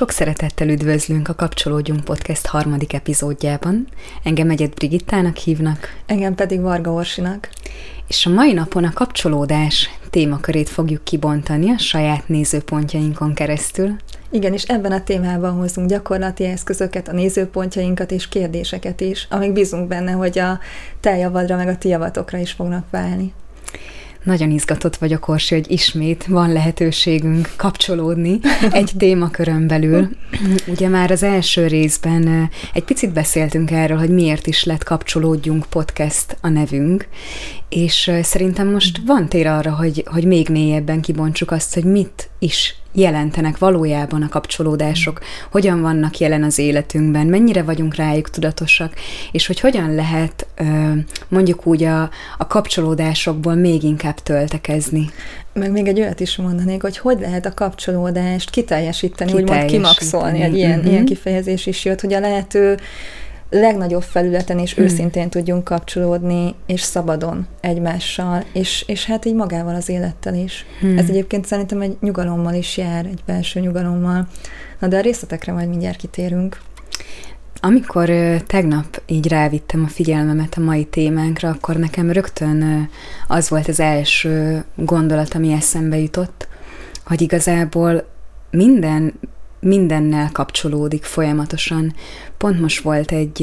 Sok szeretettel üdvözlünk a Kapcsolódjunk Podcast harmadik epizódjában. Engem egyet Brigittának hívnak. Engem pedig Varga Orsinak. És a mai napon a kapcsolódás témakörét fogjuk kibontani a saját nézőpontjainkon keresztül. Igen, és ebben a témában hozunk gyakorlati eszközöket, a nézőpontjainkat és kérdéseket is, amik bízunk benne, hogy a te javadra meg a ti javatokra is fognak válni. Nagyon izgatott vagyok, Orsi, hogy ismét van lehetőségünk kapcsolódni egy témakörön belül. Ugye már az első részben egy picit beszéltünk erről, hogy miért is lett Kapcsolódjunk podcast a nevünk, és szerintem most van tér arra, hogy, hogy még mélyebben kibontsuk azt, hogy mit is jelentenek valójában a kapcsolódások, hogyan vannak jelen az életünkben, mennyire vagyunk rájuk tudatosak, és hogy hogyan lehet mondjuk úgy a, a kapcsolódásokból még inkább töltekezni. Meg még egy olyat is mondanék, hogy hogy lehet a kapcsolódást kiteljesíteni, úgymond kimaxolni, egy ilyen, mm-hmm. ilyen kifejezés is jött, hogy a lehető legnagyobb felületen és hmm. őszintén tudjunk kapcsolódni, és szabadon egymással, és, és hát így magával az élettel is. Hmm. Ez egyébként szerintem egy nyugalommal is jár, egy belső nyugalommal. Na de a részletekre majd mindjárt kitérünk. Amikor ö, tegnap így rávittem a figyelmemet a mai témánkra, akkor nekem rögtön ö, az volt az első gondolat, ami eszembe jutott, hogy igazából minden mindennel kapcsolódik folyamatosan. Pont most volt egy,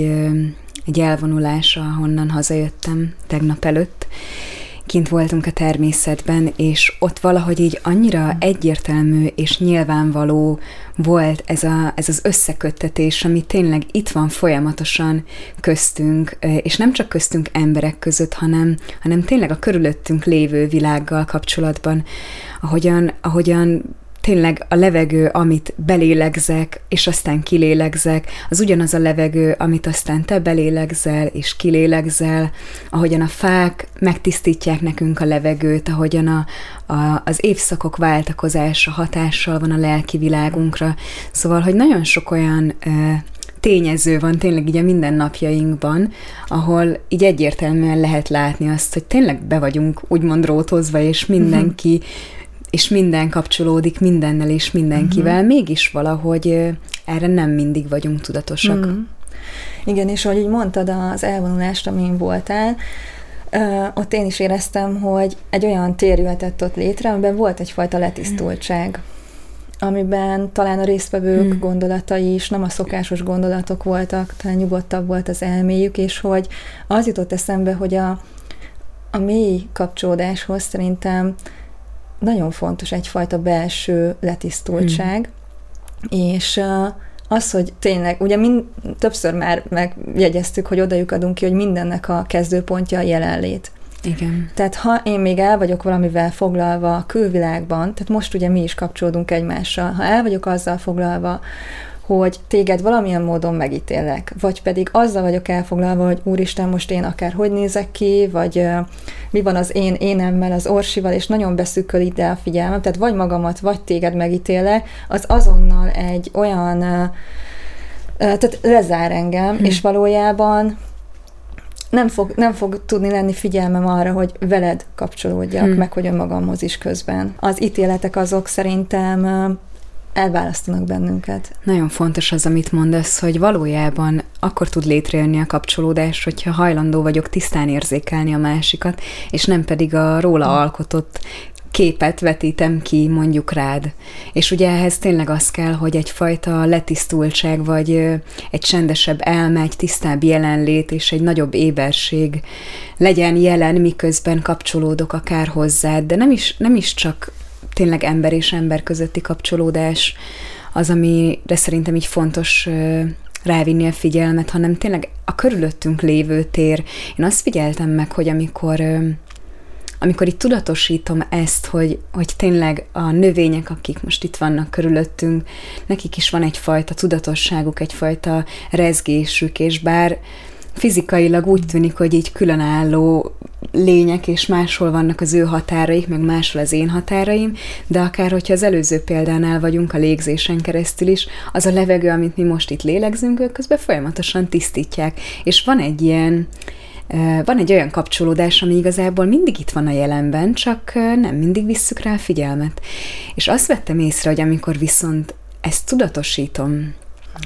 egy elvonulás, ahonnan hazajöttem tegnap előtt, kint voltunk a természetben, és ott valahogy így annyira egyértelmű és nyilvánvaló volt ez, a, ez az összeköttetés, ami tényleg itt van folyamatosan köztünk, és nem csak köztünk emberek között, hanem, hanem tényleg a körülöttünk lévő világgal kapcsolatban, ahogyan, ahogyan tényleg a levegő, amit belélegzek, és aztán kilélegzek, az ugyanaz a levegő, amit aztán te belélegzel, és kilélegzel, ahogyan a fák megtisztítják nekünk a levegőt, ahogyan a, a, az évszakok váltakozása hatással van a lelki világunkra. Szóval, hogy nagyon sok olyan e, tényező van tényleg így a mindennapjainkban, ahol így egyértelműen lehet látni azt, hogy tényleg be vagyunk úgymond rótozva, és mindenki uh-huh és minden kapcsolódik mindennel és mindenkivel, uh-huh. mégis valahogy erre nem mindig vagyunk tudatosak. Uh-huh. Igen, és ahogy így mondtad az elvonulást, amin voltál, ott én is éreztem, hogy egy olyan tér jöhetett ott létre, amiben volt egyfajta letisztultság, amiben talán a résztvevők hmm. gondolatai is nem a szokásos gondolatok voltak, talán nyugodtabb volt az elméjük, és hogy az jutott eszembe, hogy a, a mély kapcsolódáshoz szerintem nagyon fontos egyfajta belső letisztultság, hmm. és az, hogy tényleg, ugye mind, többször már megjegyeztük, hogy odajuk adunk ki, hogy mindennek a kezdőpontja a jelenlét. Igen. Tehát ha én még el vagyok valamivel foglalva a külvilágban, tehát most ugye mi is kapcsolódunk egymással, ha el vagyok azzal foglalva, hogy téged valamilyen módon megítélek, vagy pedig azzal vagyok elfoglalva, hogy úristen, most én akár hogy nézek ki, vagy uh, mi van az én énemmel, az orsival, és nagyon beszűköl ide a figyelmem, tehát vagy magamat, vagy téged megítéle, az azonnal egy olyan, uh, uh, tehát lezár engem, hmm. és valójában nem fog, nem fog tudni lenni figyelmem arra, hogy veled kapcsolódjak, hmm. meg hogy önmagamhoz is közben. Az ítéletek azok szerintem elválasztanak bennünket. Nagyon fontos az, amit mondasz, hogy valójában akkor tud létrejönni a kapcsolódás, hogyha hajlandó vagyok tisztán érzékelni a másikat, és nem pedig a róla alkotott képet vetítem ki mondjuk rád. És ugye ehhez tényleg az kell, hogy egyfajta letisztultság, vagy egy csendesebb elme, egy tisztább jelenlét és egy nagyobb éberség legyen jelen, miközben kapcsolódok akár hozzád, de nem is, nem is csak tényleg ember és ember közötti kapcsolódás az, amire szerintem így fontos rávinni a figyelmet, hanem tényleg a körülöttünk lévő tér. Én azt figyeltem meg, hogy amikor amikor itt tudatosítom ezt, hogy, hogy tényleg a növények, akik most itt vannak körülöttünk, nekik is van egyfajta tudatosságuk, egyfajta rezgésük, és bár fizikailag úgy tűnik, hogy így különálló lények, és máshol vannak az ő határaik, meg máshol az én határaim, de akár hogyha az előző példánál vagyunk a légzésen keresztül is, az a levegő, amit mi most itt lélegzünk, ők közben folyamatosan tisztítják. És van egy ilyen, van egy olyan kapcsolódás, ami igazából mindig itt van a jelenben, csak nem mindig visszük rá a figyelmet. És azt vettem észre, hogy amikor viszont ezt tudatosítom,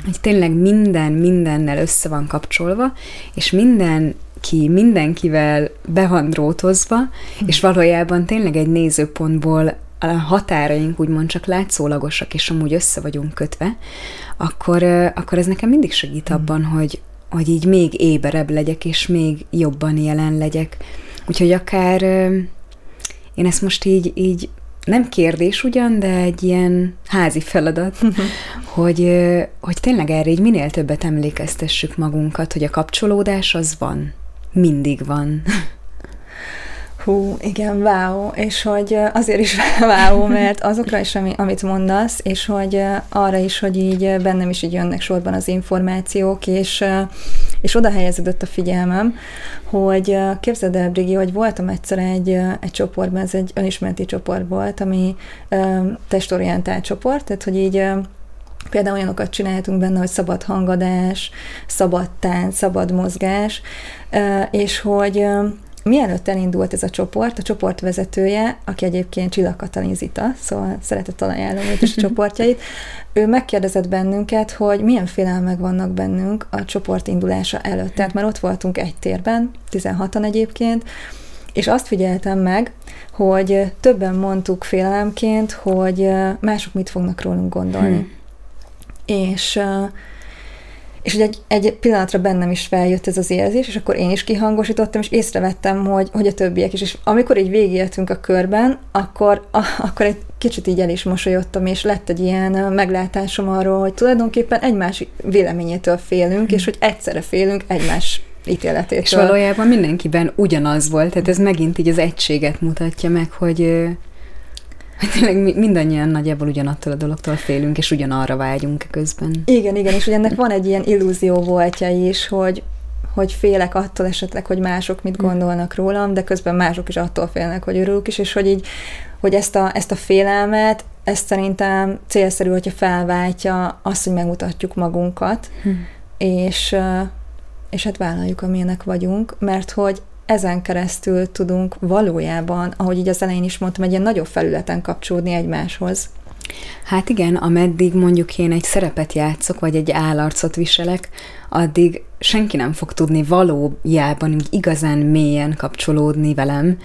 hogy tényleg minden mindennel össze van kapcsolva, és minden ki mindenkivel be van drótozva, hm. és valójában tényleg egy nézőpontból a határaink úgymond csak látszólagosak, és amúgy össze vagyunk kötve, akkor, akkor ez nekem mindig segít hm. abban, hogy, hogy így még éberebb legyek, és még jobban jelen legyek. Úgyhogy akár én ezt most így, így nem kérdés ugyan, de egy ilyen házi feladat, hogy, hogy tényleg erre így minél többet emlékeztessük magunkat, hogy a kapcsolódás az van. Mindig van. Hú, igen, wow, és hogy azért is wow, mert azokra is, ami, amit mondasz, és hogy arra is, hogy így bennem is így jönnek sorban az információk, és, és oda helyeződött a figyelmem, hogy képzeld el, Brigi, hogy voltam egyszer egy, egy csoportban, ez egy önismereti csoport volt, ami testorientált csoport, tehát hogy így Például olyanokat csináltunk benne, hogy szabad hangadás, szabad tánc, szabad mozgás, és hogy mielőtt elindult ez a csoport, a csoport vezetője, aki egyébként Csillag Katalin Zita, szóval szeretett ajánlom őt is a csoportjait, ő megkérdezett bennünket, hogy milyen félelmek vannak bennünk a csoport indulása előtt. Tehát már ott voltunk egy térben, 16-an egyébként, és azt figyeltem meg, hogy többen mondtuk félelemként, hogy mások mit fognak rólunk gondolni. Hmm. És és egy, egy pillanatra bennem is feljött ez az érzés, és akkor én is kihangosítottam, és észrevettem, hogy, hogy a többiek is. És amikor így végigéltünk a körben, akkor, a, akkor egy kicsit így el is mosolyodtam, és lett egy ilyen meglátásom arról, hogy tulajdonképpen egymás véleményétől félünk, hm. és hogy egyszerre félünk egymás ítéletétől. És valójában mindenkiben ugyanaz volt, tehát ez megint így az egységet mutatja meg, hogy hogy tényleg mindannyian nagyjából ugyanattól a dologtól félünk, és ugyanarra vágyunk közben. Igen, igen, és ugye ennek van egy ilyen illúzió voltja is, hogy, hogy félek attól esetleg, hogy mások mit hm. gondolnak rólam, de közben mások is attól félnek, hogy örülök is, és hogy így, hogy ezt a, ezt a félelmet, ezt szerintem célszerű, hogyha felváltja azt, hogy megmutatjuk magunkat, hm. és, és hát vállaljuk, amilyenek vagyunk, mert hogy ezen keresztül tudunk valójában, ahogy így az elején is mondtam, egy ilyen nagyobb felületen kapcsolódni egymáshoz. Hát igen, ameddig mondjuk én egy szerepet játszok, vagy egy állarcot viselek, addig senki nem fog tudni valójában igazán mélyen kapcsolódni velem,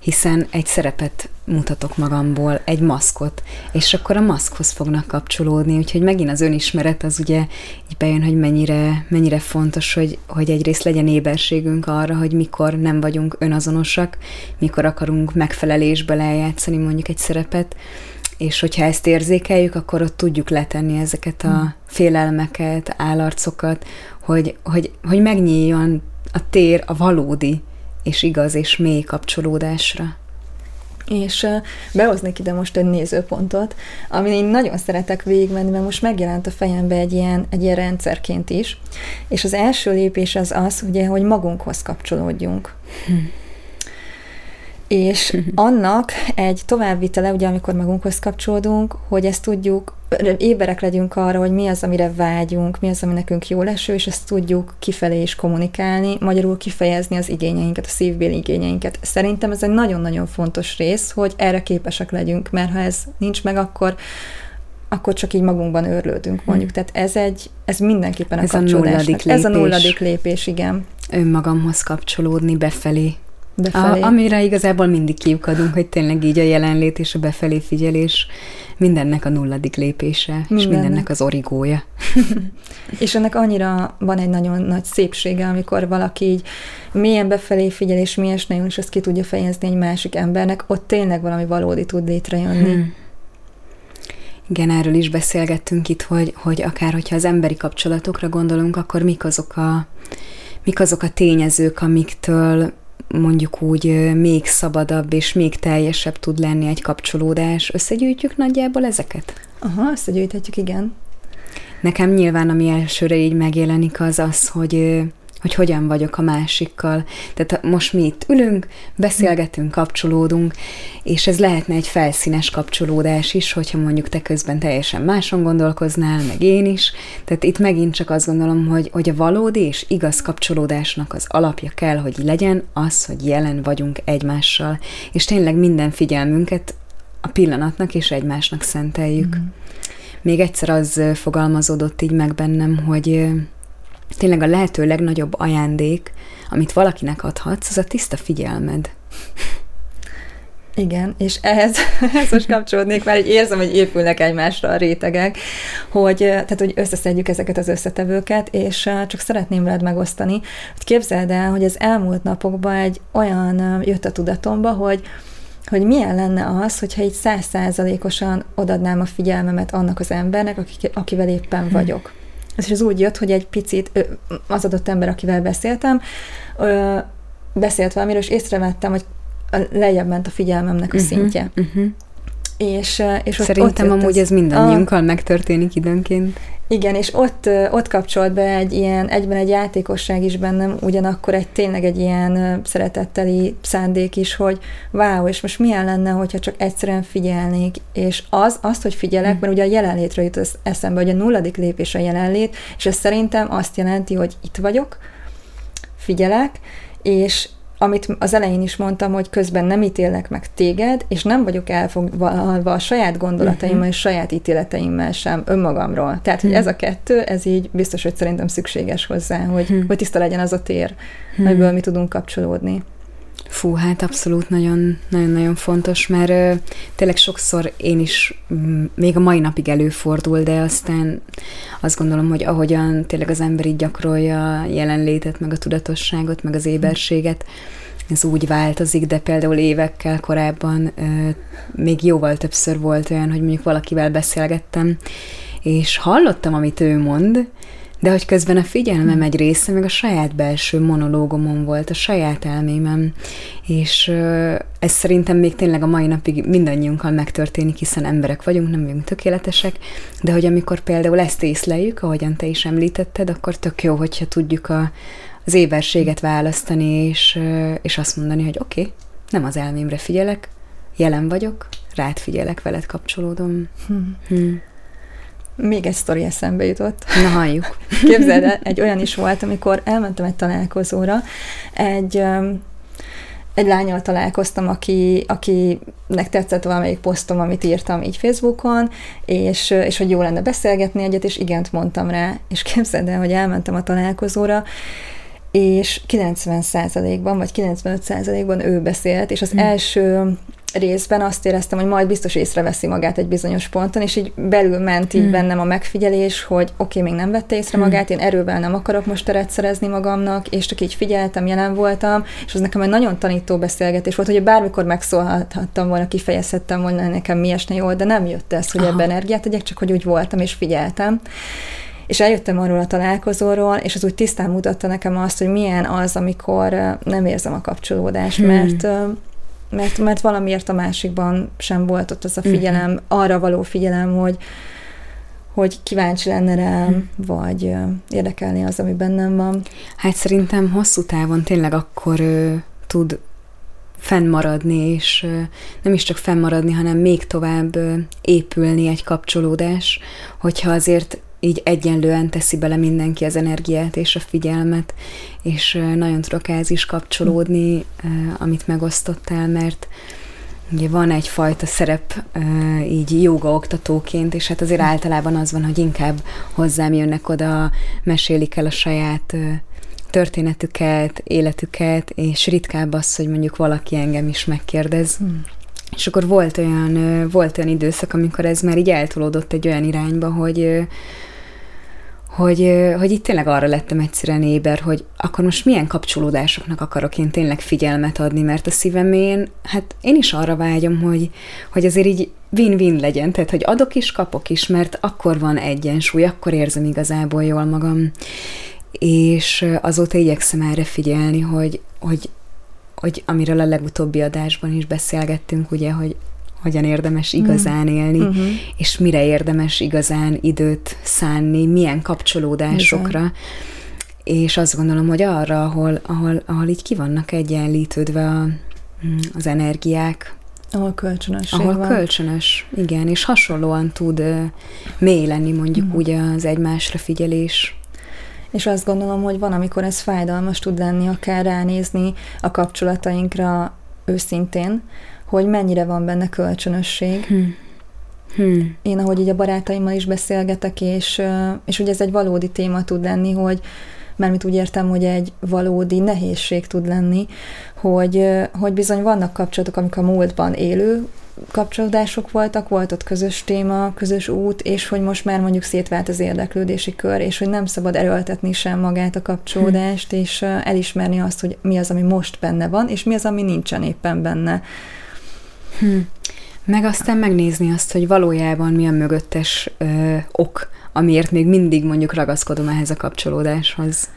hiszen egy szerepet mutatok magamból, egy maszkot, és akkor a maszkhoz fognak kapcsolódni, úgyhogy megint az önismeret az ugye így bejön, hogy mennyire, mennyire fontos, hogy, hogy egyrészt legyen éberségünk arra, hogy mikor nem vagyunk önazonosak, mikor akarunk megfelelésbe eljátszani mondjuk egy szerepet, és hogyha ezt érzékeljük, akkor ott tudjuk letenni ezeket a hmm. félelmeket, állarcokat, hogy, hogy, hogy megnyíljon a tér a valódi és igaz és mély kapcsolódásra. És behoznék ide most egy nézőpontot, amin én nagyon szeretek végigmenni, mert most megjelent a fejembe egy ilyen, egy ilyen rendszerként is. És az első lépés az az, ugye, hogy magunkhoz kapcsolódjunk. Hm. És annak egy továbbvitele, ugye amikor magunkhoz kapcsolódunk, hogy ezt tudjuk, éberek legyünk arra, hogy mi az, amire vágyunk, mi az, ami nekünk jó leső, és ezt tudjuk kifelé is kommunikálni, magyarul kifejezni az igényeinket, a szívbéli igényeinket. Szerintem ez egy nagyon-nagyon fontos rész, hogy erre képesek legyünk, mert ha ez nincs meg, akkor akkor csak így magunkban őrlődünk, mondjuk. Tehát ez egy, ez mindenképpen a ez kapcsolódásnak. A nulladik lépés. Ez a nulladik lépés, igen. Önmagamhoz kapcsolódni befelé. Befelé. A, amire igazából mindig kiukadunk, hogy tényleg így a jelenlét és a befelé figyelés mindennek a nulladik lépése, mindennek. és mindennek az origója. és ennek annyira van egy nagyon nagy szépsége, amikor valaki így milyen befelé figyel, és milyen nagyon, és ezt ki tudja fejezni egy másik embernek, ott tényleg valami valódi tud létrejönni. Hmm. Igen, erről is beszélgettünk itt, hogy, hogy akár hogyha az emberi kapcsolatokra gondolunk, akkor mik azok a, mik azok a tényezők, amiktől mondjuk úgy még szabadabb és még teljesebb tud lenni egy kapcsolódás. Összegyűjtjük nagyjából ezeket? Aha, összegyűjthetjük, igen. Nekem nyilván, ami elsőre így megjelenik, az az, hogy hogy hogyan vagyok a másikkal. Tehát most mi itt ülünk, beszélgetünk, kapcsolódunk, és ez lehetne egy felszínes kapcsolódás is, hogyha mondjuk te közben teljesen máson gondolkoznál, meg én is. Tehát itt megint csak azt gondolom, hogy, hogy a valódi és igaz kapcsolódásnak az alapja kell, hogy legyen az, hogy jelen vagyunk egymással, és tényleg minden figyelmünket a pillanatnak és egymásnak szenteljük. Mm. még egyszer az fogalmazódott így meg bennem, hogy tényleg a lehető legnagyobb ajándék, amit valakinek adhatsz, az a tiszta figyelmed. Igen, és ehhez, ehhez most kapcsolódnék, mert így érzem, hogy épülnek egymásra a rétegek, hogy, tehát, hogy összeszedjük ezeket az összetevőket, és csak szeretném veled megosztani, hogy képzeld el, hogy az elmúlt napokban egy olyan jött a tudatomba, hogy hogy milyen lenne az, hogyha így százszázalékosan odadnám a figyelmemet annak az embernek, akik, akivel éppen hm. vagyok. És ez úgy jött, hogy egy picit az adott ember, akivel beszéltem, beszélt valamiről, és észrevettem, hogy lejjebb ment a figyelmemnek a uh-huh, szintje. Uh-huh. És, és ott, Szerintem ott amúgy ez mindannyiunkkal a... megtörténik időnként. Igen, és ott, ott kapcsolt be egy ilyen, egyben egy játékosság is bennem, ugyanakkor egy tényleg egy ilyen szeretetteli szándék is, hogy wow, és most milyen lenne, hogyha csak egyszerűen figyelnék, és az, azt, hogy figyelek, mm. mert ugye a jelenlétre jut az eszembe, hogy a nulladik lépés a jelenlét, és ez szerintem azt jelenti, hogy itt vagyok, figyelek, és amit az elején is mondtam, hogy közben nem ítélek meg téged, és nem vagyok elfogva a saját gondolataimmal uh-huh. és saját ítéleteimmel sem önmagamról. Tehát, hogy uh-huh. ez a kettő, ez így biztos, hogy szerintem szükséges hozzá, hogy, uh-huh. hogy tiszta legyen az a tér, uh-huh. amiből mi tudunk kapcsolódni. Fú, hát abszolút nagyon-nagyon fontos, mert ö, tényleg sokszor én is m- még a mai napig előfordul, de aztán azt gondolom, hogy ahogyan tényleg az ember így gyakorolja a jelenlétet, meg a tudatosságot, meg az éberséget, ez úgy változik, de például évekkel korábban ö, még jóval többször volt olyan, hogy mondjuk valakivel beszélgettem, és hallottam, amit ő mond, de hogy közben a figyelmem egy része meg a saját belső monológomon volt, a saját elmémem, és ez szerintem még tényleg a mai napig mindannyiunkkal megtörténik, hiszen emberek vagyunk, nem vagyunk tökéletesek, de hogy amikor például ezt észleljük, ahogyan te is említetted, akkor tök jó, hogyha tudjuk a, az éberséget választani, és, és azt mondani, hogy oké, okay, nem az elmémre figyelek, jelen vagyok, rád figyelek, veled kapcsolódom. Hmm. Hmm. Még egy sztori eszembe jutott. Na, halljuk. Képzeld el, egy olyan is volt, amikor elmentem egy találkozóra, egy, egy lányal találkoztam, aki, akinek tetszett valamelyik posztom, amit írtam így Facebookon, és, és hogy jó lenne beszélgetni egyet, és igent mondtam rá, és képzeld el, hogy elmentem a találkozóra, és 90%-ban, vagy 95%-ban ő beszélt, és az hmm. első részben azt éreztem, hogy majd biztos észreveszi magát egy bizonyos ponton, és így belül ment így hmm. bennem a megfigyelés, hogy oké, okay, még nem vette észre hmm. magát, én erővel nem akarok most teret szerezni magamnak, és csak így figyeltem, jelen voltam, és az nekem egy nagyon tanító beszélgetés volt, hogy bármikor megszólhattam volna, kifejezhettem volna nekem mi esne jól, de nem jött ez, hogy Aha. ebben energiát tegyek, csak hogy úgy voltam és figyeltem. És eljöttem arról a találkozóról, és az úgy tisztán mutatta nekem azt, hogy milyen az, amikor nem érzem a kapcsolódást, hmm. mert mert, mert valamiért a másikban sem volt ott az a figyelem, uh-huh. arra való figyelem, hogy, hogy kíváncsi lenne rám, uh-huh. vagy érdekelni az, ami bennem van. Hát szerintem hosszú távon tényleg akkor uh, tud fennmaradni, és uh, nem is csak fennmaradni, hanem még tovább uh, épülni egy kapcsolódás, hogyha azért így egyenlően teszi bele mindenki az energiát és a figyelmet, és nagyon tudok ez is kapcsolódni, amit megosztottál, mert ugye van egyfajta szerep így joga oktatóként, és hát azért általában az van, hogy inkább hozzám jönnek oda, mesélik el a saját történetüket, életüket, és ritkább az, hogy mondjuk valaki engem is megkérdez. Hmm. És akkor volt olyan, volt olyan időszak, amikor ez már így eltolódott egy olyan irányba, hogy hogy, hogy itt tényleg arra lettem egyszerűen éber, hogy akkor most milyen kapcsolódásoknak akarok én tényleg figyelmet adni, mert a szívem hát én is arra vágyom, hogy, hogy azért így win-win legyen, tehát hogy adok is, kapok is, mert akkor van egyensúly, akkor érzem igazából jól magam. És azóta igyekszem erre figyelni, hogy, hogy, hogy amiről a legutóbbi adásban is beszélgettünk, ugye, hogy hogyan érdemes igazán élni, uh-huh. és mire érdemes igazán időt szánni, milyen kapcsolódásokra. Igen. És azt gondolom, hogy arra, ahol, ahol, ahol így ki vannak egyenlítődve a, mm, az energiák, ahol kölcsönös. Ahol van. kölcsönös, igen, és hasonlóan tud uh, mély lenni mondjuk uh-huh. úgy az egymásra figyelés. És azt gondolom, hogy van, amikor ez fájdalmas tud lenni, akár ránézni a kapcsolatainkra őszintén, hogy mennyire van benne kölcsönösség. Hm. Hmm. Én, ahogy így a barátaimmal is beszélgetek, és, és hogy ez egy valódi téma tud lenni, hogy mármint úgy értem, hogy egy valódi nehézség tud lenni, hogy, hogy bizony vannak kapcsolatok, amik a múltban élő kapcsolódások voltak, volt ott közös téma, közös út, és hogy most már mondjuk szétvált az érdeklődési kör, és hogy nem szabad erőltetni sem magát a kapcsolódást, hm. és elismerni azt, hogy mi az, ami most benne van, és mi az, ami nincsen éppen benne. Hm. Meg aztán megnézni azt, hogy valójában mi a mögöttes ö, ok, amiért még mindig mondjuk ragaszkodom ehhez a kapcsolódáshoz.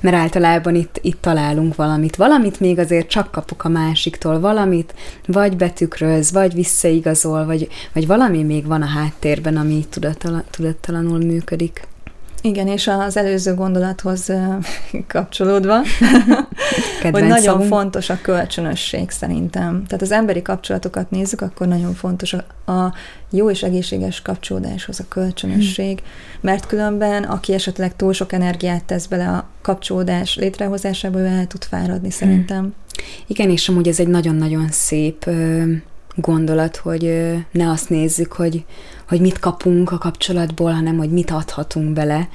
Mert általában itt, itt találunk valamit. Valamit még azért csak kapok a másiktól, valamit vagy betükröz, vagy visszaigazol, vagy, vagy valami még van a háttérben, ami tudattalan, tudattalanul működik. Igen, és az előző gondolathoz kapcsolódva, hogy nagyon szavunk. fontos a kölcsönösség szerintem. Tehát az emberi kapcsolatokat nézzük, akkor nagyon fontos a, a jó és egészséges kapcsolódáshoz a kölcsönösség, mert különben, aki esetleg túl sok energiát tesz bele a kapcsolódás létrehozásába, ő el tud fáradni szerintem. Igen, és amúgy ez egy nagyon-nagyon szép gondolat, hogy ne azt nézzük, hogy, hogy mit kapunk a kapcsolatból, hanem hogy mit adhatunk bele,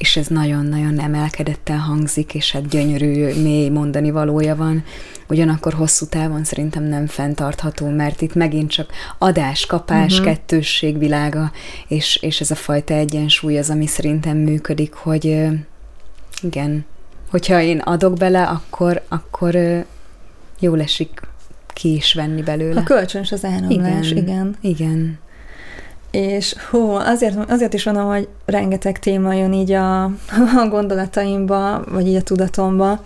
és ez nagyon-nagyon emelkedettel hangzik, és hát gyönyörű, mély mondani valója van, ugyanakkor hosszú távon szerintem nem fenntartható, mert itt megint csak adás, kapás, uh-huh. kettősség világa, és, és ez a fajta egyensúly az, ami szerintem működik, hogy igen, hogyha én adok bele, akkor, akkor jó esik ki is venni belőle. A kölcsönös az áramlás, igen. Igen. igen. És hú, azért, azért is mondom, hogy rengeteg téma jön így a, a gondolataimba, vagy így a tudatomba,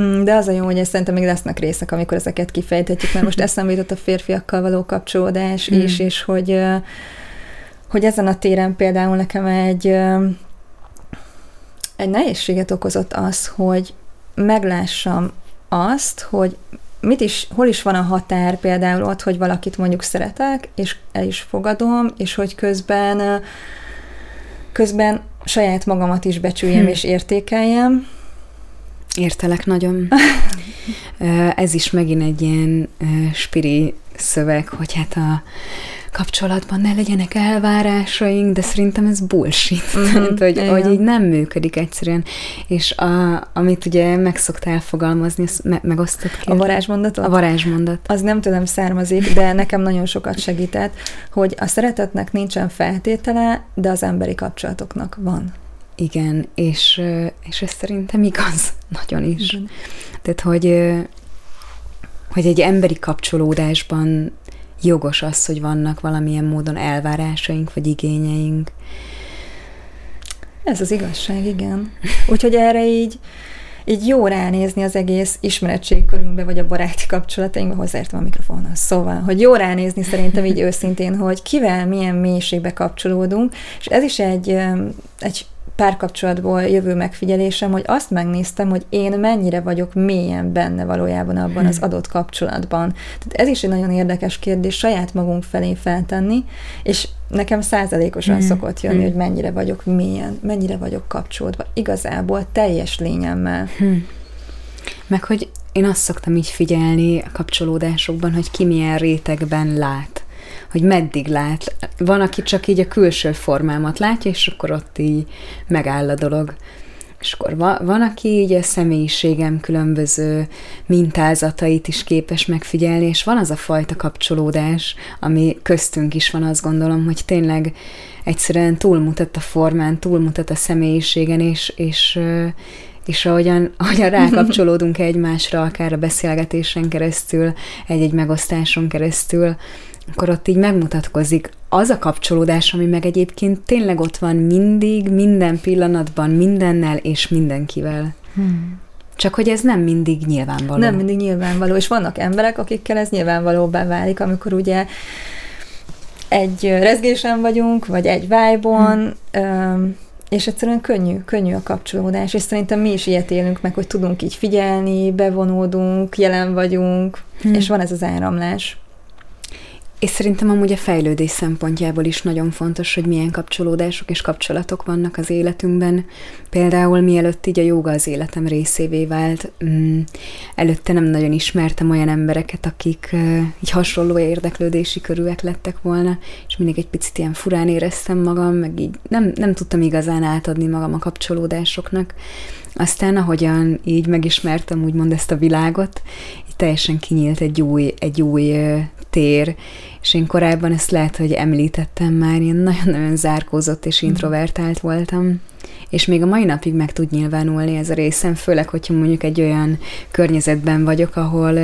mm, de az a jó, hogy szerintem még lesznek részek, amikor ezeket kifejtetjük, mert most eszembe jutott a férfiakkal való kapcsolódás hmm. is, és hogy, hogy ezen a téren például nekem egy, egy nehézséget okozott az, hogy meglássam azt, hogy mit is, hol is van a határ például ott, hogy valakit mondjuk szeretek, és el is fogadom, és hogy közben közben saját magamat is becsüljem hm. és értékeljem. Értelek nagyon. Ez is megint egy ilyen spiri szöveg, hogy hát a kapcsolatban ne legyenek elvárásaink, de szerintem ez bullshit. Mm-hmm, Tehát, hogy, hogy így nem működik egyszerűen. És a, amit ugye meg szoktál fogalmazni, azt me- megosztott ki. A varázsmondatot? A varázsmondat. Az nem tőlem származik, de nekem nagyon sokat segített, hogy a szeretetnek nincsen feltétele, de az emberi kapcsolatoknak van. Igen, és, és ez szerintem igaz, nagyon is. Igen. Tehát, hogy, hogy egy emberi kapcsolódásban jogos az, hogy vannak valamilyen módon elvárásaink, vagy igényeink. Ez az igazság, igen. Úgyhogy erre így, így jó ránézni az egész ismeretségkörünkbe, vagy a baráti kapcsolatainkba, hozzáértem a mikrofonhoz. Szóval, hogy jó ránézni szerintem így őszintén, hogy kivel milyen mélységbe kapcsolódunk, és ez is egy, egy párkapcsolatból jövő megfigyelésem, hogy azt megnéztem, hogy én mennyire vagyok mélyen benne valójában abban hmm. az adott kapcsolatban. Tehát ez is egy nagyon érdekes kérdés saját magunk felé feltenni, és nekem százalékosan hmm. szokott jönni, hmm. hogy mennyire vagyok mélyen, mennyire vagyok kapcsolódva. Igazából teljes lényemmel. Hmm. Meg hogy én azt szoktam így figyelni a kapcsolódásokban, hogy ki milyen rétegben lát hogy meddig lát. Van, aki csak így a külső formámat látja, és akkor ott így megáll a dolog. És akkor va- van, aki így a személyiségem különböző mintázatait is képes megfigyelni, és van az a fajta kapcsolódás, ami köztünk is van, azt gondolom, hogy tényleg egyszerűen túlmutat a formán, túlmutat a személyiségen, és, és, és ahogyan, ahogyan rákapcsolódunk egymásra, akár a beszélgetésen keresztül, egy-egy megosztáson keresztül, akkor ott így megmutatkozik az a kapcsolódás, ami meg egyébként tényleg ott van mindig, minden pillanatban, mindennel és mindenkivel. Hmm. Csak hogy ez nem mindig nyilvánvaló. Nem mindig nyilvánvaló, és vannak emberek, akikkel ez nyilvánvalóbbá válik, amikor ugye egy rezgésen vagyunk, vagy egy vibe-on, hmm. és egyszerűen könnyű, könnyű a kapcsolódás, és szerintem mi is ilyet élünk meg, hogy tudunk így figyelni, bevonódunk, jelen vagyunk, hmm. és van ez az áramlás. És szerintem amúgy a fejlődés szempontjából is nagyon fontos, hogy milyen kapcsolódások és kapcsolatok vannak az életünkben. Például mielőtt így a joga az életem részévé vált, mm, előtte nem nagyon ismertem olyan embereket, akik uh, így hasonló érdeklődési körűek lettek volna, és mindig egy picit ilyen furán éreztem magam, meg így nem, nem tudtam igazán átadni magam a kapcsolódásoknak. Aztán ahogyan így megismertem úgymond ezt a világot, teljesen kinyílt egy új, egy új tér, és én korábban ezt lehet, hogy említettem már, én nagyon-nagyon zárkózott és mhm. introvertált voltam, és még a mai napig meg tud nyilvánulni ez a részem, főleg, hogyha mondjuk egy olyan környezetben vagyok, ahol,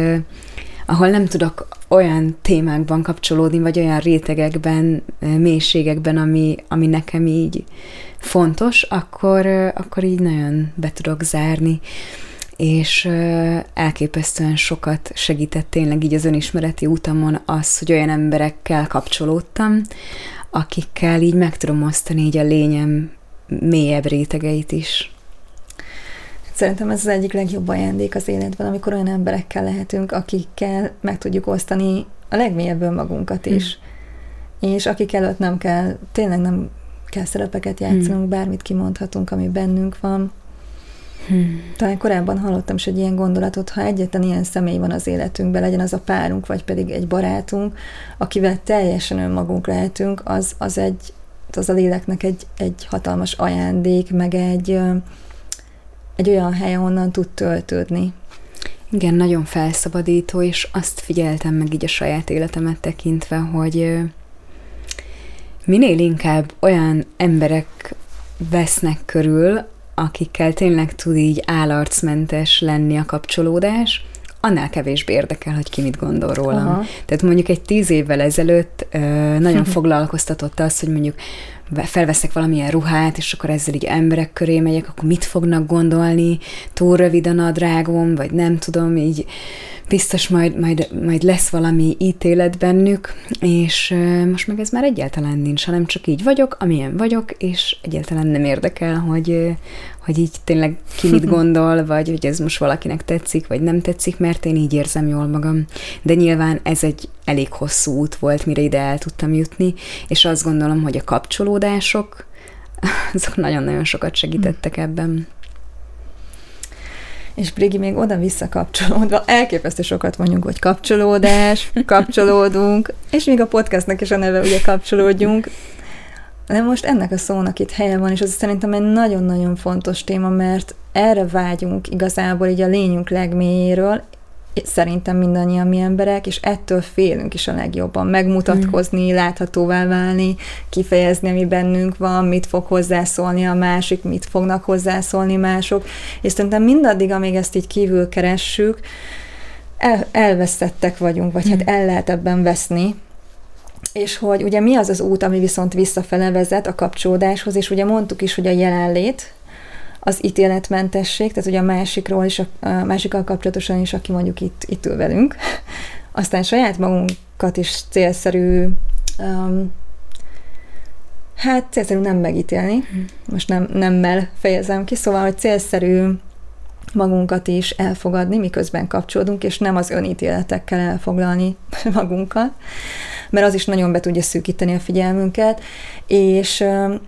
ahol nem tudok olyan témákban kapcsolódni, vagy olyan rétegekben, mélységekben, ami, ami nekem így fontos, akkor, akkor így nagyon be tudok zárni és elképesztően sokat segített tényleg így az önismereti utamon az, hogy olyan emberekkel kapcsolódtam, akikkel így meg tudom osztani így a lényem mélyebb rétegeit is. Szerintem ez az egyik legjobb ajándék az életben, amikor olyan emberekkel lehetünk, akikkel meg tudjuk osztani a legmélyebb önmagunkat is. Hmm. És akik előtt nem kell, tényleg nem kell szerepeket játszanunk, hmm. bármit kimondhatunk, ami bennünk van. Hmm. Talán korábban hallottam is egy ilyen gondolatot, ha egyetlen ilyen személy van az életünkben, legyen az a párunk, vagy pedig egy barátunk, akivel teljesen önmagunk lehetünk, az, az egy az a léleknek egy, egy hatalmas ajándék, meg egy, egy olyan hely, ahonnan tud töltődni. Igen, nagyon felszabadító, és azt figyeltem meg így a saját életemet tekintve, hogy minél inkább olyan emberek vesznek körül, akikkel tényleg tud így állarcmentes lenni a kapcsolódás, annál kevésbé érdekel, hogy ki mit gondol rólam. Aha. Tehát mondjuk egy tíz évvel ezelőtt ö, nagyon foglalkoztatott az, hogy mondjuk felveszek valamilyen ruhát, és akkor ezzel így emberek köré megyek, akkor mit fognak gondolni, túl rövid a nadrágom, vagy nem tudom, így biztos majd, majd, majd lesz valami ítélet bennük, és most meg ez már egyáltalán nincs, hanem csak így vagyok, amilyen vagyok, és egyáltalán nem érdekel, hogy, hogy így tényleg ki mit gondol, vagy hogy ez most valakinek tetszik, vagy nem tetszik, mert én így érzem jól magam. De nyilván ez egy elég hosszú út volt, mire ide el tudtam jutni, és azt gondolom, hogy a kapcsolódások, azok nagyon-nagyon sokat segítettek ebben. És Brigi még oda-vissza kapcsolódva, elképesztő sokat mondjuk, hogy kapcsolódás, kapcsolódunk, és még a podcastnak is a neve ugye kapcsolódjunk, de most ennek a szónak itt helye van, és ez szerintem egy nagyon-nagyon fontos téma, mert erre vágyunk igazából így a lényünk legmélyéről, szerintem mindannyian mi emberek, és ettől félünk is a legjobban. Megmutatkozni, mm. láthatóvá válni, kifejezni, ami bennünk van, mit fog hozzászólni a másik, mit fognak hozzászólni mások, és szerintem mindaddig, amíg ezt így kívül keressük, el, elvesztettek vagyunk, vagy mm. hát el lehet ebben veszni, és hogy ugye mi az az út, ami viszont visszafele vezet a kapcsolódáshoz, és ugye mondtuk is, hogy a jelenlét, az ítéletmentesség, tehát ugye a másikról is, a, másikkal kapcsolatosan is, aki mondjuk itt, itt ül velünk. Aztán saját magunkat is célszerű, um, hát célszerű nem megítélni, most nem, nemmel fejezem ki, szóval, hogy célszerű magunkat is elfogadni, miközben kapcsolódunk, és nem az önítéletekkel elfoglalni magunkat mert az is nagyon be tudja szűkíteni a figyelmünket, és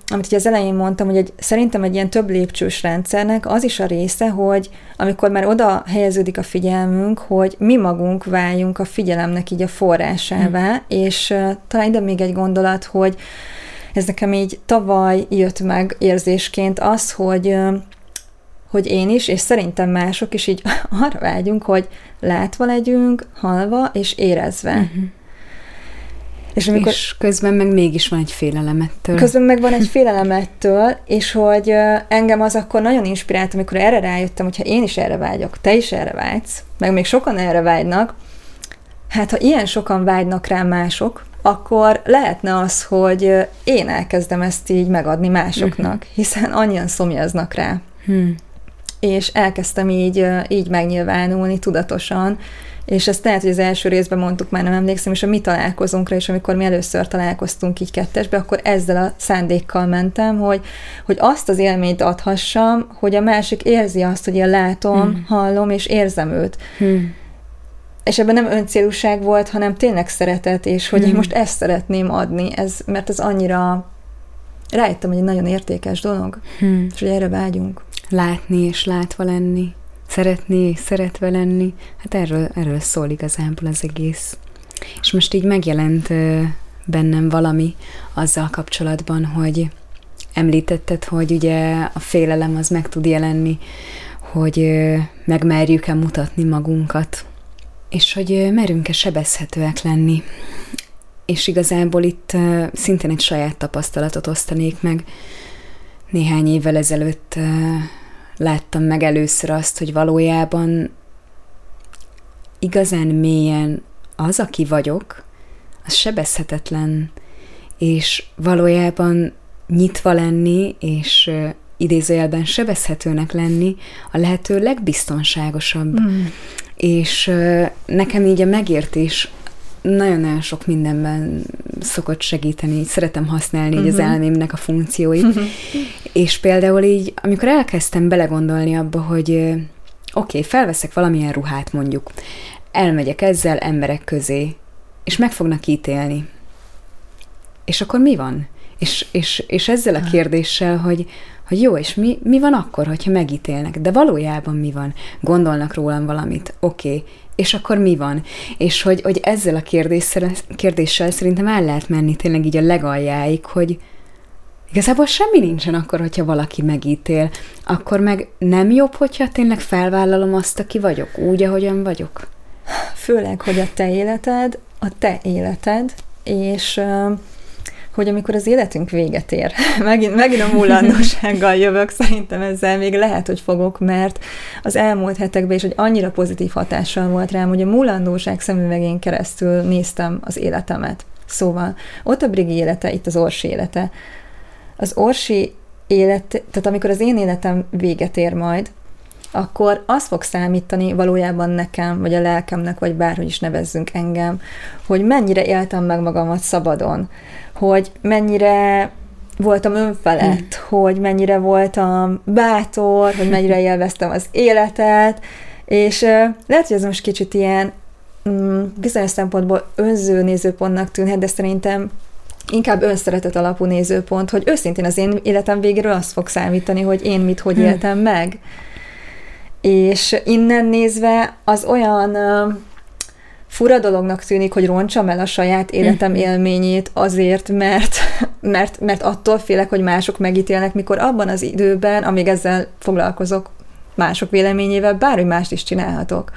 amit ugye az elején mondtam, hogy egy, szerintem egy ilyen több lépcsős rendszernek az is a része, hogy amikor már oda helyeződik a figyelmünk, hogy mi magunk váljunk a figyelemnek így a forrásává, hmm. és talán ide még egy gondolat, hogy ez nekem így tavaly jött meg érzésként az, hogy hogy én is, és szerintem mások is így arra vágyunk, hogy látva legyünk, halva és érezve. Uh-huh. És, amikor, és közben meg mégis van egy félelemettől. Közben meg van egy félelemettől, és hogy engem az akkor nagyon inspirált, amikor erre rájöttem, hogyha én is erre vágyok, te is erre vágysz, meg még sokan erre vágynak, hát ha ilyen sokan vágynak rá mások, akkor lehetne az, hogy én elkezdem ezt így megadni másoknak, uh-huh. hiszen annyian szomjaznak rá. Hmm. És elkezdtem így, így megnyilvánulni tudatosan, és ezt lehet, hogy az első részben mondtuk, már nem emlékszem, és a mi találkozónkra is, amikor mi először találkoztunk így kettesbe, akkor ezzel a szándékkal mentem, hogy, hogy azt az élményt adhassam, hogy a másik érzi azt, hogy én látom, hmm. hallom, és érzem őt. Hmm. és ebben nem öncélúság volt, hanem tényleg szeretet, és hogy hmm. én most ezt szeretném adni, ez, mert ez annyira rájöttem, hogy egy nagyon értékes dolog, hmm. és hogy erre vágyunk. Látni és látva lenni, szeretni és szeretve lenni, hát erről, erről szól igazából az egész. És most így megjelent bennem valami azzal kapcsolatban, hogy említetted, hogy ugye a félelem az meg tud jelenni, hogy megmerjük-e mutatni magunkat, és hogy merünk-e sebezhetőek lenni. És igazából itt szintén egy saját tapasztalatot osztanék meg. Néhány évvel ezelőtt láttam meg először azt, hogy valójában igazán mélyen az, aki vagyok, az sebezhetetlen, és valójában nyitva lenni, és idézőjelben sebezhetőnek lenni a lehető legbiztonságosabb. Mm. És nekem így a megértés nagyon-nagyon sok mindenben szokott segíteni, szeretem használni uh-huh. így az mhm. elmémnek a funkcióit. Uh-huh. És például így, amikor elkezdtem belegondolni abba, hogy oké, okay, felveszek valamilyen ruhát mondjuk, elmegyek ezzel emberek közé, és meg fognak ítélni. És akkor mi van? És, és, és ezzel a kérdéssel, hogy, hogy jó, és mi, mi van akkor, hogyha megítélnek? De valójában mi van? Gondolnak rólam valamit, oké, okay. És akkor mi van? És hogy, hogy ezzel a kérdéssel, kérdéssel szerintem el lehet menni tényleg így a legaljáig, hogy igazából semmi nincsen akkor, hogyha valaki megítél. Akkor meg nem jobb, hogyha tényleg felvállalom azt, aki vagyok, úgy, ahogyan vagyok? Főleg, hogy a te életed, a te életed, és hogy amikor az életünk véget ér, megint, megint a múlandósággal jövök, szerintem ezzel még lehet, hogy fogok, mert az elmúlt hetekben is, hogy annyira pozitív hatással volt rám, hogy a múlandóság szemüvegén keresztül néztem az életemet. Szóval ott a Brigi élete, itt az Orsi élete. Az Orsi élet, tehát amikor az én életem véget ér majd, akkor az fog számítani valójában nekem, vagy a lelkemnek, vagy bárhogy is nevezzünk engem, hogy mennyire éltem meg magamat szabadon, hogy mennyire voltam önfelett, mm. hogy mennyire voltam bátor, hogy mennyire élveztem az életet, és lehet, hogy ez most kicsit ilyen um, bizonyos szempontból önző nézőpontnak tűnhet, de szerintem inkább önszeretet alapú nézőpont, hogy őszintén az én életem végéről azt fog számítani, hogy én mit, hogy hm. éltem meg. És innen nézve az olyan fura dolognak tűnik, hogy roncsam el a saját életem mhm. élményét azért, mert, mert, mert attól félek, hogy mások megítélnek, mikor abban az időben, amíg ezzel foglalkozok mások véleményével, bármi mást is csinálhatok.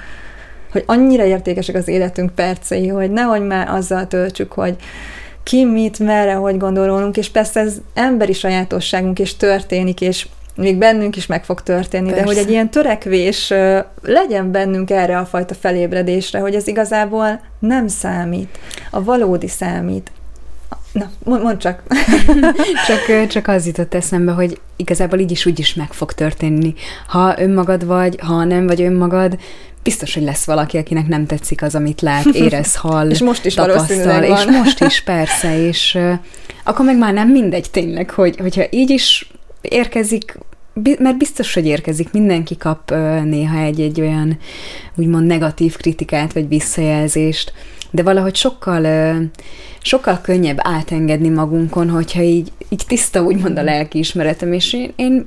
Hogy annyira értékesek az életünk percei, hogy nehogy már azzal töltsük, hogy ki mit, merre, hogy gondolunk, és persze ez emberi sajátosságunk, és történik, és még bennünk is meg fog történni, Persze. de hogy egy ilyen törekvés legyen bennünk erre a fajta felébredésre, hogy ez igazából nem számít, a valódi számít. Na, mondd csak. csak. Csak az jutott eszembe, hogy igazából így is úgy is meg fog történni. Ha önmagad vagy, ha nem vagy önmagad, biztos, hogy lesz valaki, akinek nem tetszik az, amit lát, érez, hall, és most is tapasztal, és most is persze, és uh, akkor meg már nem mindegy tényleg, hogy, hogyha így is érkezik mert biztos, hogy érkezik, mindenki kap néha egy-egy olyan úgymond negatív kritikát, vagy visszajelzést, de valahogy sokkal, sokkal könnyebb átengedni magunkon, hogyha így, így tiszta úgymond a lelkiismeretem, és én, én,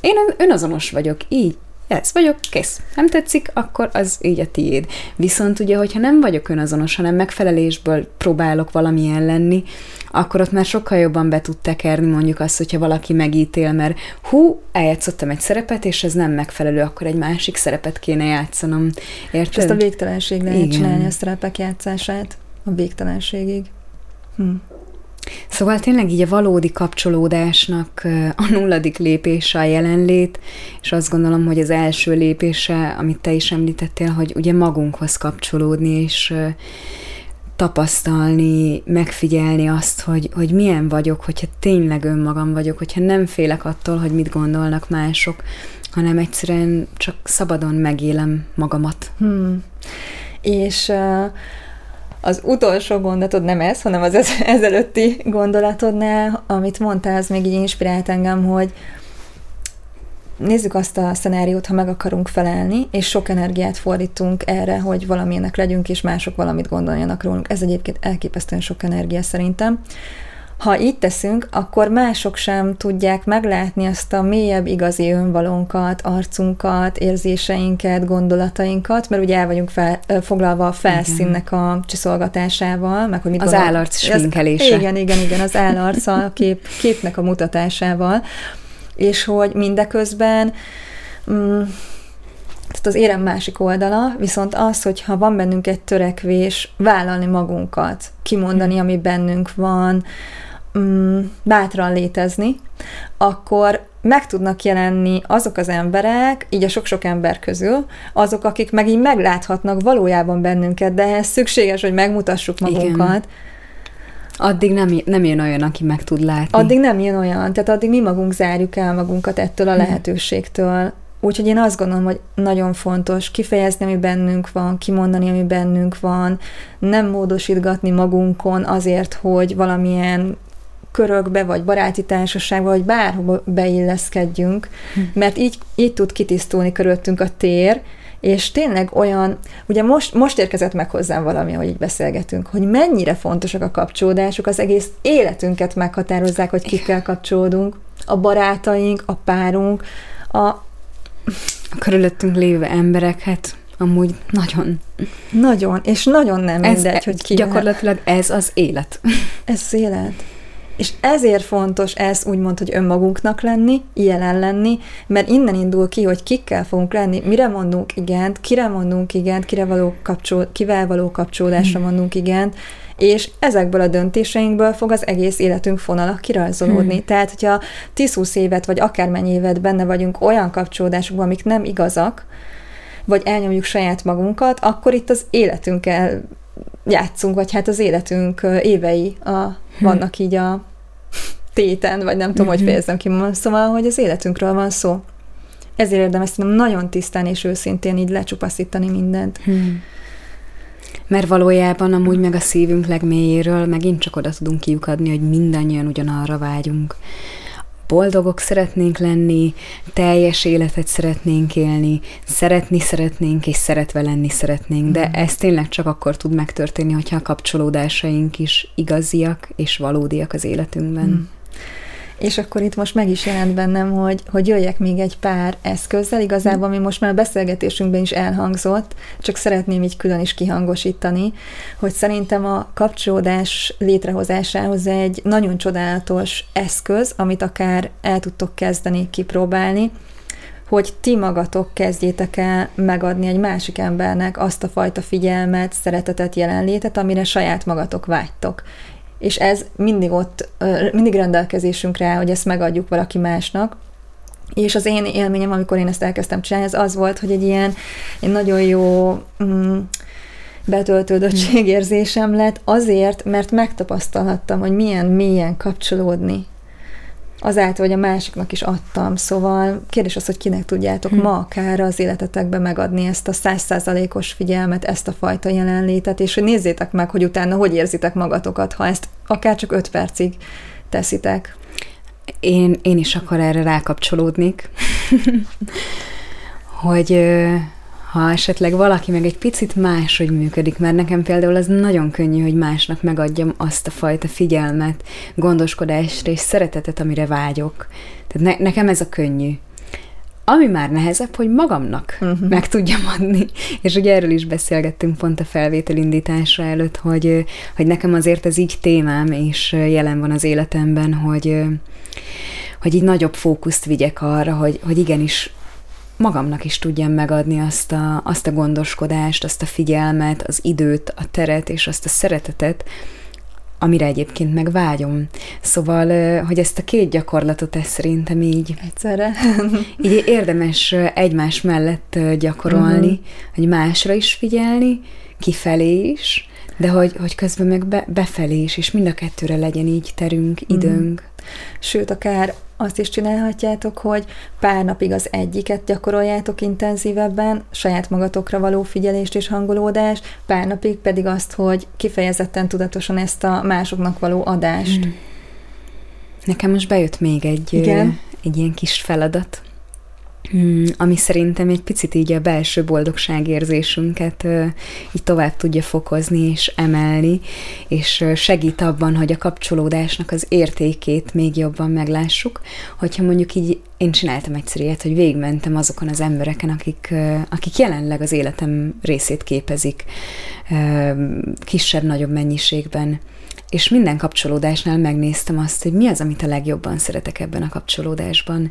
én önazonos vagyok, így, ez vagyok, kész. Nem tetszik, akkor az így a tiéd. Viszont ugye, hogyha nem vagyok önazonos, hanem megfelelésből próbálok valamilyen lenni, akkor ott már sokkal jobban be tud tekerni mondjuk azt, hogyha valaki megítél, mert hú, eljátszottam egy szerepet, és ez nem megfelelő, akkor egy másik szerepet kéne játszanom. Érted? És ezt a végtelenség lehet Igen. csinálni, a szerepek játszását a végtelenségig. Hm. Szóval tényleg így a valódi kapcsolódásnak a nulladik lépése a jelenlét, és azt gondolom, hogy az első lépése, amit te is említettél, hogy ugye magunkhoz kapcsolódni, és tapasztalni, megfigyelni azt, hogy, hogy milyen vagyok, hogyha tényleg önmagam vagyok, hogyha nem félek attól, hogy mit gondolnak mások, hanem egyszerűen csak szabadon megélem magamat. Hmm. És uh, az utolsó gondolatod nem ez, hanem az ezelőtti gondolatodnál, amit mondtál, az még így inspirált engem, hogy nézzük azt a szenáriót, ha meg akarunk felelni, és sok energiát fordítunk erre, hogy valamilyenek legyünk, és mások valamit gondoljanak rólunk. Ez egyébként elképesztően sok energia szerintem. Ha így teszünk, akkor mások sem tudják meglátni azt a mélyebb igazi önvalónkat, arcunkat, érzéseinket, gondolatainkat, mert ugye el vagyunk fel, foglalva a felszínnek a csiszolgatásával, meg hogy mit Az gondol... állarc sminkelése. Igen, igen, igen, az állarc a kép, képnek a mutatásával, és hogy mindeközben mm, tehát az érem másik oldala, viszont az, hogyha van bennünk egy törekvés vállalni magunkat, kimondani, ami bennünk van, mm, bátran létezni, akkor meg tudnak jelenni azok az emberek, így a sok-sok ember közül, azok, akik meg így megláthatnak valójában bennünket, de ehhez szükséges, hogy megmutassuk magunkat. Igen. Addig nem, nem jön olyan, aki meg tud látni. Addig nem jön olyan, tehát addig mi magunk zárjuk el magunkat ettől a hm. lehetőségtől. Úgyhogy én azt gondolom, hogy nagyon fontos kifejezni, ami bennünk van, kimondani, ami bennünk van, nem módosítgatni magunkon azért, hogy valamilyen körökbe, vagy baráti társaságba, vagy bárhova beilleszkedjünk, hm. mert így, így tud kitisztulni körülöttünk a tér, és tényleg olyan, ugye most, most érkezett meg hozzám valami, hogy így beszélgetünk, hogy mennyire fontosak a kapcsolódások, az egész életünket meghatározzák, hogy kikkel kapcsolódunk, a barátaink, a párunk, a... A körülöttünk lévő emberek, hát amúgy nagyon. Nagyon, és nagyon nem ez, mindegy, hogy ki. Gyakorlatilag ez az élet. Ez az élet. És ezért fontos ez úgymond, hogy önmagunknak lenni, jelen lenni, mert innen indul ki, hogy kikkel fogunk lenni, mire mondunk igent, kire mondunk igent, kire való kapcsol, kivel való kapcsolódásra mondunk igent, és ezekből a döntéseinkből fog az egész életünk fonala kirajzolódni. Hmm. Tehát, hogyha 10-20 évet, vagy akármennyi évet benne vagyunk olyan kapcsolódásokban, amik nem igazak, vagy elnyomjuk saját magunkat, akkor itt az életünkkel játszunk, vagy hát az életünk évei a, hm. vannak így a téten, vagy nem tudom, hogy mhm. fejezem ki. Szóval, hogy az életünkről van szó. Ezért érdemes szerintem nagyon tisztán és őszintén így lecsupaszítani mindent. Hmm. Mert valójában amúgy meg a szívünk legmélyéről megint csak oda tudunk kiukadni, hogy mindannyian ugyanarra vágyunk boldogok szeretnénk lenni, teljes életet szeretnénk élni, szeretni szeretnénk, és szeretve lenni szeretnénk, de mm. ez tényleg csak akkor tud megtörténni, hogyha a kapcsolódásaink is igaziak és valódiak az életünkben. Mm. És akkor itt most meg is jelent bennem, hogy, hogy jöjjek még egy pár eszközzel, igazából ami most már a beszélgetésünkben is elhangzott, csak szeretném így külön is kihangosítani, hogy szerintem a kapcsolódás létrehozásához egy nagyon csodálatos eszköz, amit akár el tudtok kezdeni kipróbálni, hogy ti magatok kezdjétek el megadni egy másik embernek azt a fajta figyelmet, szeretetet, jelenlétet, amire saját magatok vágytok és ez mindig ott, mindig rendelkezésünkre áll, hogy ezt megadjuk valaki másnak, és az én élményem, amikor én ezt elkezdtem csinálni, az az volt, hogy egy ilyen egy nagyon jó mm, betöltődöttségérzésem lett, azért, mert megtapasztalhattam, hogy milyen mélyen kapcsolódni azáltal, hogy a másiknak is adtam. Szóval kérdés az, hogy kinek tudjátok hm. ma akár az életetekben megadni ezt a százszázalékos figyelmet, ezt a fajta jelenlétet, és hogy nézzétek meg, hogy utána hogy érzitek magatokat, ha ezt akár csak öt percig teszitek. Én, én is akkor erre rákapcsolódnék, hogy ha esetleg valaki meg egy picit máshogy működik, mert nekem például az nagyon könnyű, hogy másnak megadjam azt a fajta figyelmet, gondoskodást és szeretetet, amire vágyok. Tehát ne, nekem ez a könnyű. Ami már nehezebb, hogy magamnak uh-huh. meg tudjam adni. És ugye erről is beszélgettünk pont a felvétel indításra előtt, hogy, hogy nekem azért ez így témám, és jelen van az életemben, hogy, hogy így nagyobb fókuszt vigyek arra, hogy, hogy igenis magamnak is tudjam megadni azt a, azt a gondoskodást, azt a figyelmet, az időt, a teret és azt a szeretetet, amire egyébként meg vágyom. Szóval, hogy ezt a két gyakorlatot ez szerintem így... Egyszerre. így érdemes egymás mellett gyakorolni, uh-huh. hogy másra is figyelni, kifelé is, de hogy, hogy közben meg be, befelé is, és mind a kettőre legyen így terünk, mhm. időnk. Uh-huh. Sőt, akár azt is csinálhatjátok, hogy pár napig az egyiket gyakoroljátok intenzívebben, saját magatokra való figyelést és hangolódást, pár napig pedig azt, hogy kifejezetten tudatosan ezt a másoknak való adást. Hmm. Nekem most bejött még egy, Igen? egy ilyen kis feladat, Hmm, ami szerintem egy picit így a belső boldogságérzésünket így tovább tudja fokozni és emelni, és segít abban, hogy a kapcsolódásnak az értékét még jobban meglássuk, hogyha mondjuk így én csináltam egyszer ilyet, hogy végigmentem azokon az embereken, akik, akik jelenleg az életem részét képezik kisebb-nagyobb mennyiségben és minden kapcsolódásnál megnéztem azt, hogy mi az, amit a legjobban szeretek ebben a kapcsolódásban.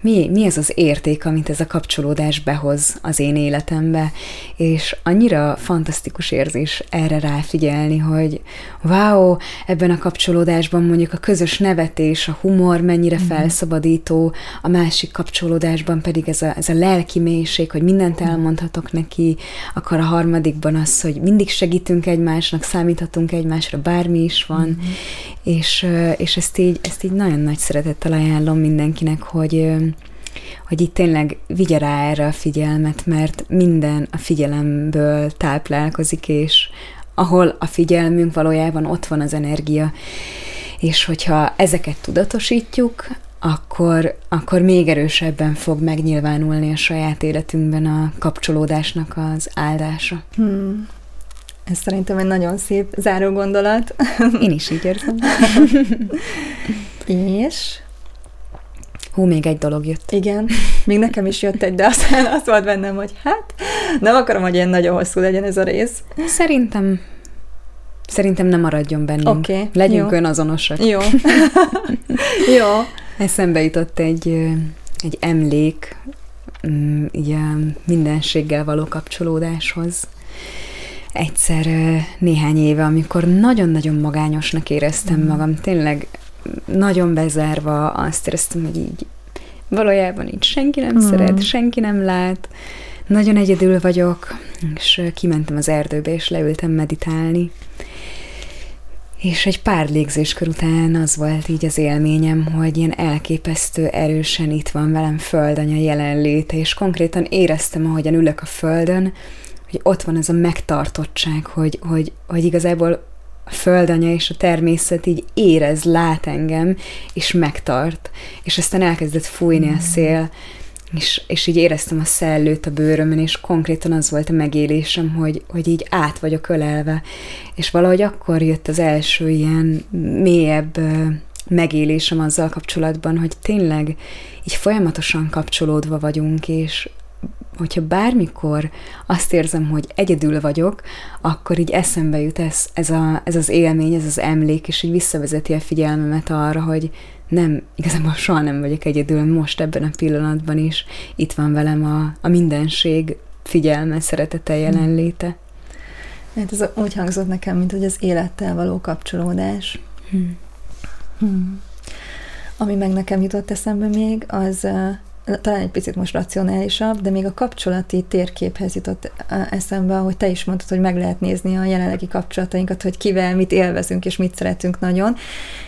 Mi, mi ez az érték, amit ez a kapcsolódás behoz az én életembe, és annyira fantasztikus érzés erre ráfigyelni, hogy wow, ebben a kapcsolódásban mondjuk a közös nevetés, a humor mennyire mm-hmm. felszabadító, a másik kapcsolódásban pedig ez a, ez a lelki mélység, hogy mindent mhm. elmondhatok neki, akkor a harmadikban az, hogy mindig segítünk egymásnak, számíthatunk egymásra, bármi is is van, mm-hmm. és, és ezt, így, ezt így nagyon nagy szeretettel ajánlom mindenkinek, hogy, hogy itt tényleg vigye rá erre a figyelmet, mert minden a figyelemből táplálkozik, és ahol a figyelmünk valójában ott van az energia, és hogyha ezeket tudatosítjuk, akkor, akkor még erősebben fog megnyilvánulni a saját életünkben a kapcsolódásnak az áldása. Hmm. Ez szerintem egy nagyon szép záró gondolat. Én is így érzem. És? Hú, még egy dolog jött. Igen, még nekem is jött egy, de aztán az volt bennem, hogy hát nem akarom, hogy ilyen nagyon hosszú legyen ez a rész. Szerintem Szerintem nem maradjon bennünk. Oké. Okay, Legyünk jó. önazonosak. Jó. jó. Eszembe jutott egy, egy emlék, mm, így a mindenséggel való kapcsolódáshoz egyszer néhány éve, amikor nagyon-nagyon magányosnak éreztem mm. magam, tényleg nagyon bezárva, azt éreztem, hogy így valójában így senki nem mm. szeret, senki nem lát, nagyon egyedül vagyok, és kimentem az erdőbe, és leültem meditálni. És egy pár légzéskör után az volt így az élményem, hogy ilyen elképesztő erősen itt van velem földanya jelenléte, és konkrétan éreztem, ahogyan ülök a földön, hogy ott van ez a megtartottság, hogy, hogy, hogy igazából a földanya és a természet így érez, lát engem, és megtart. És aztán elkezdett fújni a szél, és, és így éreztem a szellőt a bőrömön, és konkrétan az volt a megélésem, hogy, hogy így át vagyok ölelve. És valahogy akkor jött az első ilyen mélyebb megélésem azzal kapcsolatban, hogy tényleg így folyamatosan kapcsolódva vagyunk, és hogyha bármikor azt érzem, hogy egyedül vagyok, akkor így eszembe jut ez, ez, a, ez az élmény, ez az emlék, és így visszavezeti a figyelmemet arra, hogy nem, igazából soha nem vagyok egyedül, most ebben a pillanatban is itt van velem a, a mindenség figyelme, szeretete, jelenléte. Hát ez úgy hangzott nekem, mint hogy az élettel való kapcsolódás. Hmm. Hmm. Ami meg nekem jutott eszembe még, az talán egy picit most racionálisabb, de még a kapcsolati térképhez jutott eszembe, hogy te is mondtad, hogy meg lehet nézni a jelenlegi kapcsolatainkat, hogy kivel mit élvezünk és mit szeretünk nagyon,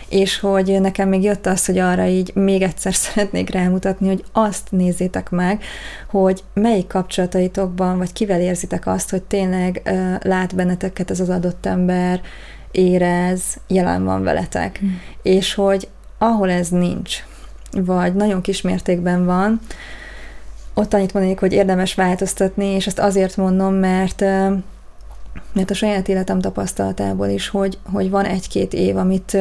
és hogy nekem még jött az, hogy arra így még egyszer szeretnék rámutatni, hogy azt nézzétek meg, hogy melyik kapcsolataitokban, vagy kivel érzitek azt, hogy tényleg lát benneteket ez az adott ember, érez, jelen van veletek, mm. és hogy ahol ez nincs, vagy nagyon kis mértékben van, ott annyit mondanék, hogy érdemes változtatni, és ezt azért mondom, mert mert a saját életem tapasztalatából is, hogy, hogy van egy-két év, amit,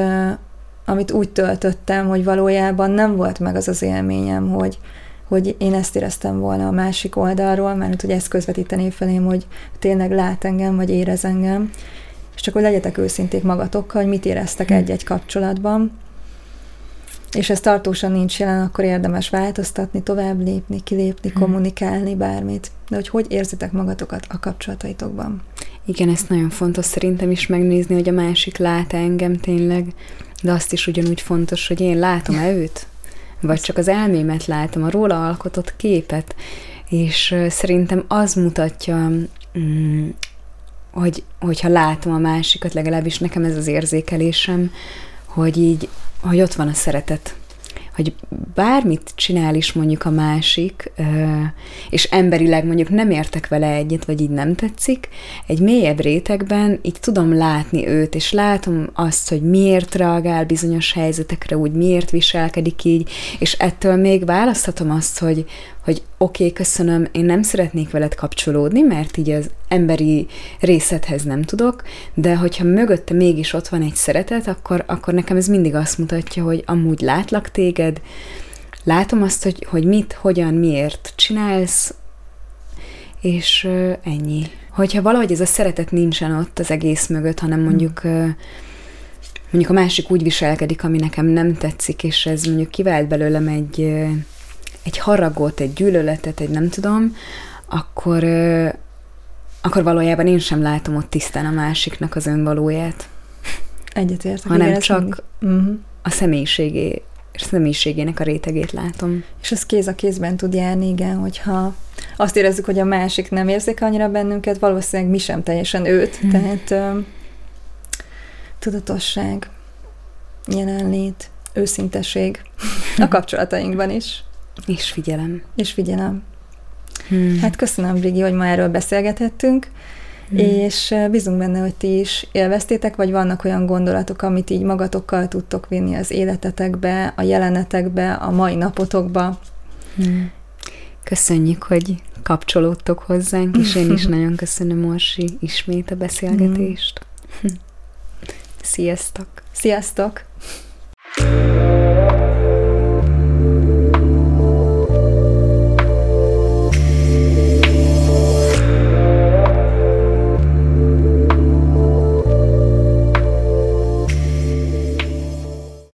amit úgy töltöttem, hogy valójában nem volt meg az az élményem, hogy, hogy én ezt éreztem volna a másik oldalról, mert hogy ezt közvetítené felém, hogy tényleg lát engem, vagy érez engem, és csak hogy legyetek őszinték magatokkal, hogy mit éreztek hm. egy-egy kapcsolatban, és ez tartósan nincs jelen, akkor érdemes változtatni, tovább lépni, kilépni, hmm. kommunikálni, bármit. De hogy hogy érzitek magatokat a kapcsolataitokban? Igen, ezt nagyon fontos szerintem is megnézni, hogy a másik lát engem tényleg, de azt is ugyanúgy fontos, hogy én látom-e őt? Vagy csak az elmémet látom, a róla alkotott képet, és szerintem az mutatja, mm, hogy, hogyha látom a másikat, legalábbis nekem ez az érzékelésem, hogy így hogy ott van a szeretet, hogy bármit csinál is mondjuk a másik, és emberileg mondjuk nem értek vele egyet, vagy így nem tetszik, egy mélyebb rétegben így tudom látni őt, és látom azt, hogy miért reagál bizonyos helyzetekre, úgy miért viselkedik így, és ettől még választhatom azt, hogy, hogy oké, okay, köszönöm, én nem szeretnék veled kapcsolódni, mert így az emberi részedhez nem tudok, de hogyha mögötte mégis ott van egy szeretet, akkor, akkor nekem ez mindig azt mutatja, hogy amúgy látlak téged, látom azt, hogy, hogy mit, hogyan, miért csinálsz, és ennyi. Hogyha valahogy ez a szeretet nincsen ott az egész mögött, hanem mondjuk mondjuk a másik úgy viselkedik, ami nekem nem tetszik, és ez mondjuk kivált belőlem egy egy haragot, egy gyűlöletet, egy nem tudom, akkor, akkor valójában én sem látom ott tisztán a másiknak az önvalóját. Egyetértek. Hanem igen, csak uh-huh. a személyiségé, személyiségének a rétegét látom. És ez kéz a kézben tud járni, igen, hogyha azt érezzük, hogy a másik nem érzik annyira bennünket, valószínűleg mi sem teljesen őt, hmm. tehát uh, tudatosság, jelenlét, őszinteség a kapcsolatainkban is. És figyelem. És figyelem. Hmm. Hát köszönöm, Brigi, hogy ma erről beszélgethettünk, hmm. és bízunk benne, hogy ti is élveztétek, vagy vannak olyan gondolatok, amit így magatokkal tudtok vinni az életetekbe, a jelenetekbe, a mai napotokba. Hmm. Köszönjük, hogy kapcsolódtok hozzánk, és én is nagyon köszönöm, Orsi, ismét a beszélgetést. Hmm. Sziasztok! Sziasztok!